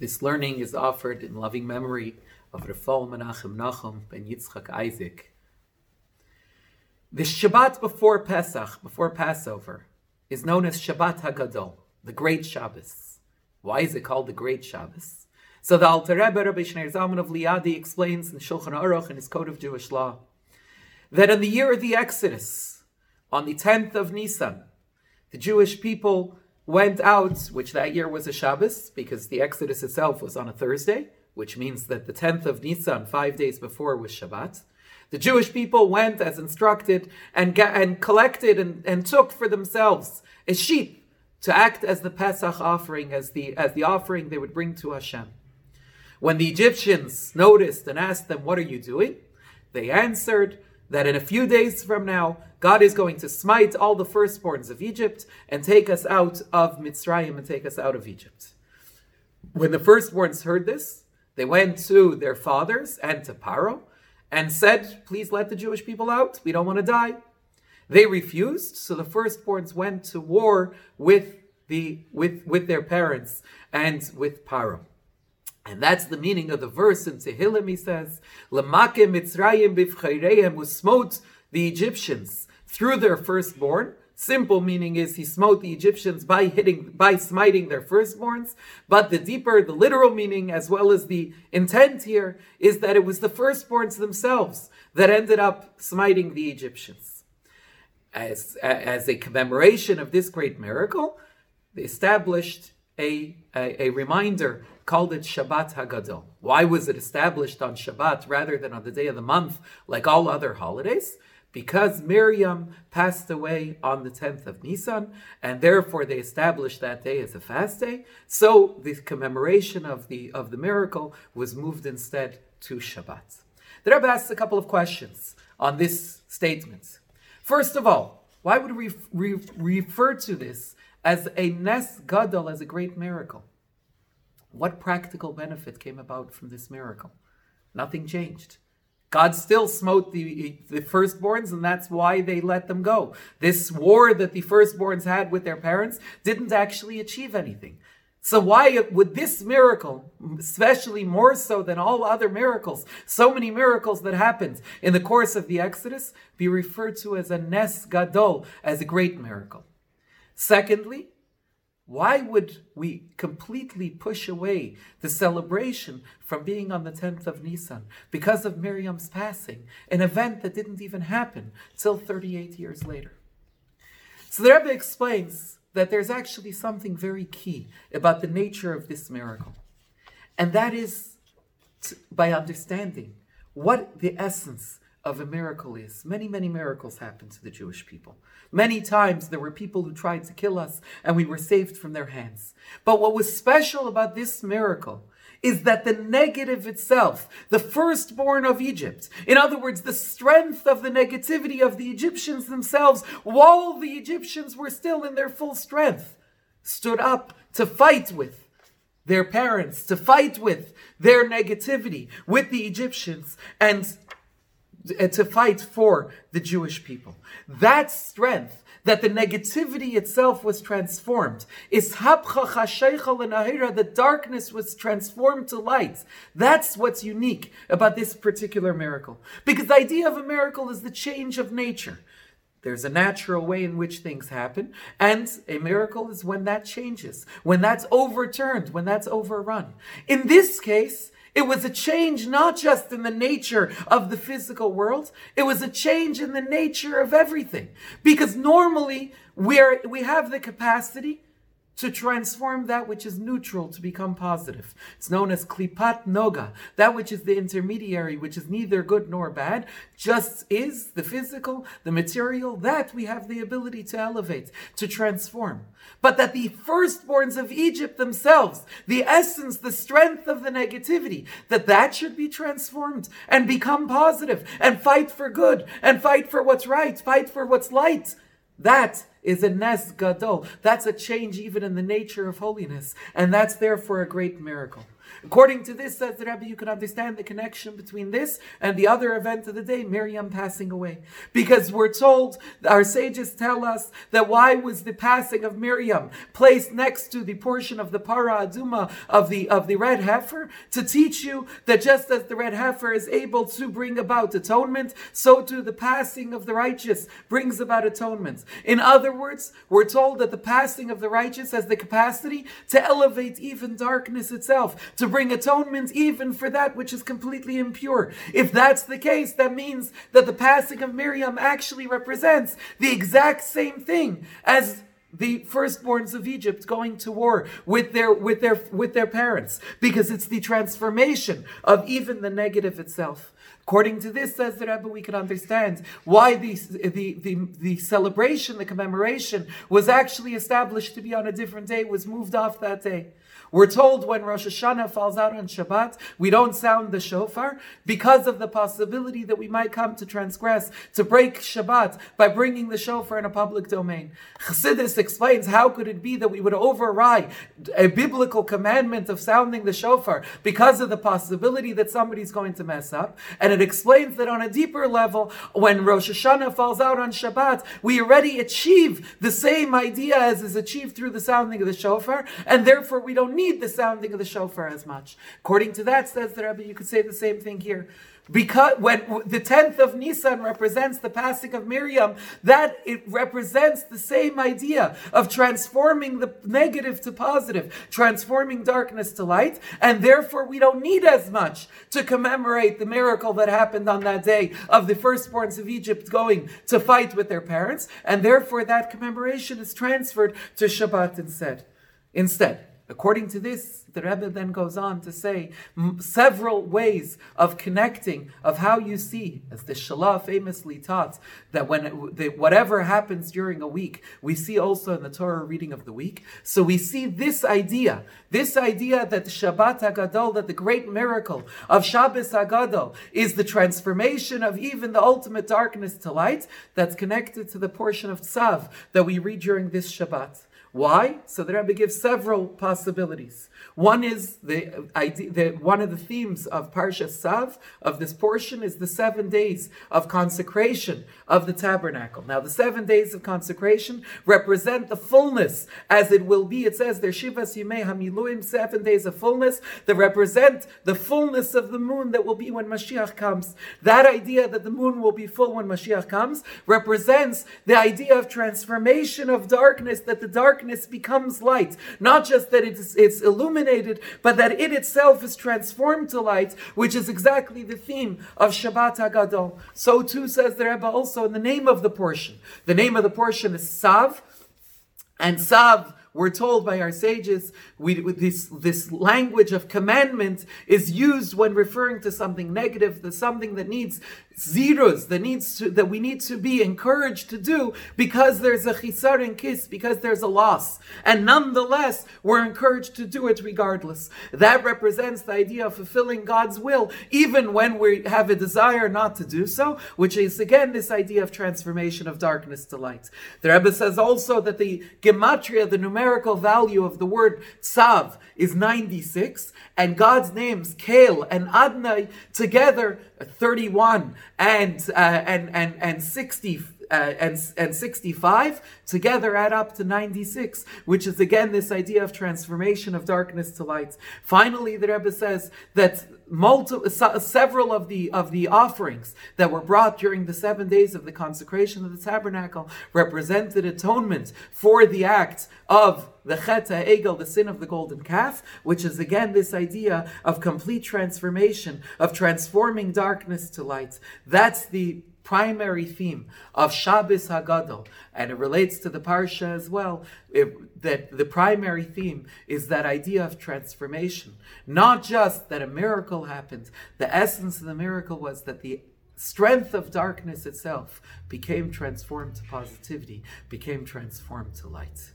This learning is offered in loving memory of Rafal Menachem Nachum ben Yitzchak Isaac. The Shabbat before Pesach, before Passover, is known as Shabbat Hagadol, the Great Shabbos. Why is it called the Great Shabbos? So the Alter Rebbe, Rabbi Shneur Zalman of Liadi, explains in Shulchan Aruch in his Code of Jewish Law that in the year of the Exodus, on the 10th of Nisan, the Jewish people went out, which that year was a Shabbos, because the Exodus itself was on a Thursday, which means that the 10th of Nisan, five days before, was Shabbat. The Jewish people went as instructed and, and collected and, and took for themselves a sheep to act as the Pesach offering, as the, as the offering they would bring to Hashem. When the Egyptians noticed and asked them, What are you doing? they answered that in a few days from now, God is going to smite all the firstborns of Egypt and take us out of Mitzrayim and take us out of Egypt. When the firstborns heard this, they went to their fathers and to Paro and said, Please let the Jewish people out. We don't want to die. They refused, so the firstborns went to war with, the, with, with their parents and with Paro. And that's the meaning of the verse in Tehillim, he says, who smote the Egyptians through their firstborn. Simple meaning is he smote the Egyptians by hitting, by smiting their firstborns. But the deeper, the literal meaning, as well as the intent here, is that it was the firstborns themselves that ended up smiting the Egyptians. As, as a commemoration of this great miracle, they established a, a, a reminder called it Shabbat Hagadol. Why was it established on Shabbat rather than on the day of the month like all other holidays? Because Miriam passed away on the 10th of Nisan, and therefore they established that day as a fast day. So the commemoration of the, of the miracle was moved instead to Shabbat. The Rebbe asks a couple of questions on this statement. First of all, why would we re- refer to this as a Nes Gadol, as a great miracle? What practical benefit came about from this miracle? Nothing changed. God still smote the, the firstborns, and that's why they let them go. This war that the firstborns had with their parents didn't actually achieve anything. So, why would this miracle, especially more so than all other miracles, so many miracles that happened in the course of the Exodus, be referred to as a Nes Gadol, as a great miracle? Secondly, why would we completely push away the celebration from being on the 10th of Nisan because of Miriam's passing, an event that didn't even happen till 38 years later? So the Rebbe explains that there's actually something very key about the nature of this miracle, and that is to, by understanding what the essence of a miracle is. Many, many miracles happened to the Jewish people. Many times there were people who tried to kill us and we were saved from their hands. But what was special about this miracle is that the negative itself, the firstborn of Egypt, in other words, the strength of the negativity of the Egyptians themselves, while the Egyptians were still in their full strength, stood up to fight with their parents, to fight with their negativity, with the Egyptians, and to fight for the Jewish people. That strength, that the negativity itself was transformed, the darkness was transformed to light. That's what's unique about this particular miracle. Because the idea of a miracle is the change of nature. There's a natural way in which things happen, and a miracle is when that changes, when that's overturned, when that's overrun. In this case, it was a change not just in the nature of the physical world, it was a change in the nature of everything. Because normally we're, we have the capacity to transform that which is neutral to become positive. It's known as klipat noga, that which is the intermediary, which is neither good nor bad, just is the physical, the material, that we have the ability to elevate, to transform. But that the firstborns of Egypt themselves, the essence, the strength of the negativity, that that should be transformed and become positive and fight for good and fight for what's right, fight for what's light. That is a nes gadol. That's a change even in the nature of holiness, and that's therefore a great miracle. According to this, says the Rebbe, you can understand the connection between this and the other event of the day, Miriam passing away. Because we're told, our sages tell us that why was the passing of Miriam placed next to the portion of the para aduma of the of the red heifer to teach you that just as the red heifer is able to bring about atonement, so too the passing of the righteous brings about atonement. In other words, we're told that the passing of the righteous has the capacity to elevate even darkness itself, to bring atonement even for that which is completely impure. If that's the case, that means that the passing of Miriam actually represents the exact same thing as the firstborns of Egypt going to war with their with their with their parents because it's the transformation of even the negative itself. According to this, says the Rebbe, we can understand why the, the, the, the, celebration, the commemoration, was actually established to be on a different day, was moved off that day. We're told when Rosh Hashanah falls out on Shabbat, we don't sound the shofar because of the possibility that we might come to transgress, to break Shabbat by bringing the shofar in a public domain. Chassidus explains how could it be that we would override a biblical commandment of sounding the shofar because of the possibility that somebody's going to mess up. And it explains that on a deeper level, when Rosh Hashanah falls out on Shabbat, we already achieve the same idea as is achieved through the sounding of the shofar, and therefore we don't need the sounding of the shofar as much. According to that, says the Rebbe, you could say the same thing here. Because when the 10th of Nisan represents the passing of Miriam, that it represents the same idea of transforming the negative to positive, transforming darkness to light, and therefore we don't need as much to commemorate the miracle that happened on that day of the firstborns of Egypt going to fight with their parents, and therefore that commemoration is transferred to Shabbat instead. Instead. According to this, the Rebbe then goes on to say m- several ways of connecting of how you see, as the Shalah famously taught, that when it, the, whatever happens during a week, we see also in the Torah reading of the week. So we see this idea, this idea that Shabbat Hagadol, that the great miracle of Shabbos Hagadol is the transformation of even the ultimate darkness to light that's connected to the portion of Tzav that we read during this Shabbat. Why? So the Rebbe gives several possibilities. One is the, idea, the one of the themes of Parsha Tzav of this portion is the seven days of consecration of the tabernacle. Now, the seven days of consecration represent the fullness, as it will be. It says there Shivas Yimei Hamiluim, seven days of fullness that represent the fullness of the moon that will be when Mashiach comes. That idea that the moon will be full when Mashiach comes represents the idea of transformation of darkness, that the darkness becomes light, not just that it's, it's illuminated but that it itself is transformed to light, which is exactly the theme of Shabbat Hagadol. So too says the Rebbe also in the name of the portion. The name of the portion is Tzav, and Tzav we're told by our sages, we, this, this language of commandment is used when referring to something negative, to something that needs zeros that needs to, that we need to be encouraged to do because there's a chisaron kis, because there's a loss. And nonetheless, we're encouraged to do it regardless. That represents the idea of fulfilling God's will, even when we have a desire not to do so, which is again this idea of transformation of darkness to light. The Rebbe says also that the gematria, the numerical value of the word tzav, is 96, and God's names, Kel and Adnai, together 31 and, uh, and, and, and 60 uh, and, and 65 together add up to 96, which is again this idea of transformation of darkness to light. Finally, the Rebbe says that multiple, several of the of the offerings that were brought during the seven days of the consecration of the tabernacle represented atonement for the act of the cheta egel, the sin of the golden calf, which is again this idea of complete transformation, of transforming darkness to light. That's the primary theme of Shabbos Hagadol, and it relates to the parsha as well. It, that the primary theme is that idea of transformation, not just that a miracle happened. The essence of the miracle was that the strength of darkness itself became transformed to positivity, became transformed to light.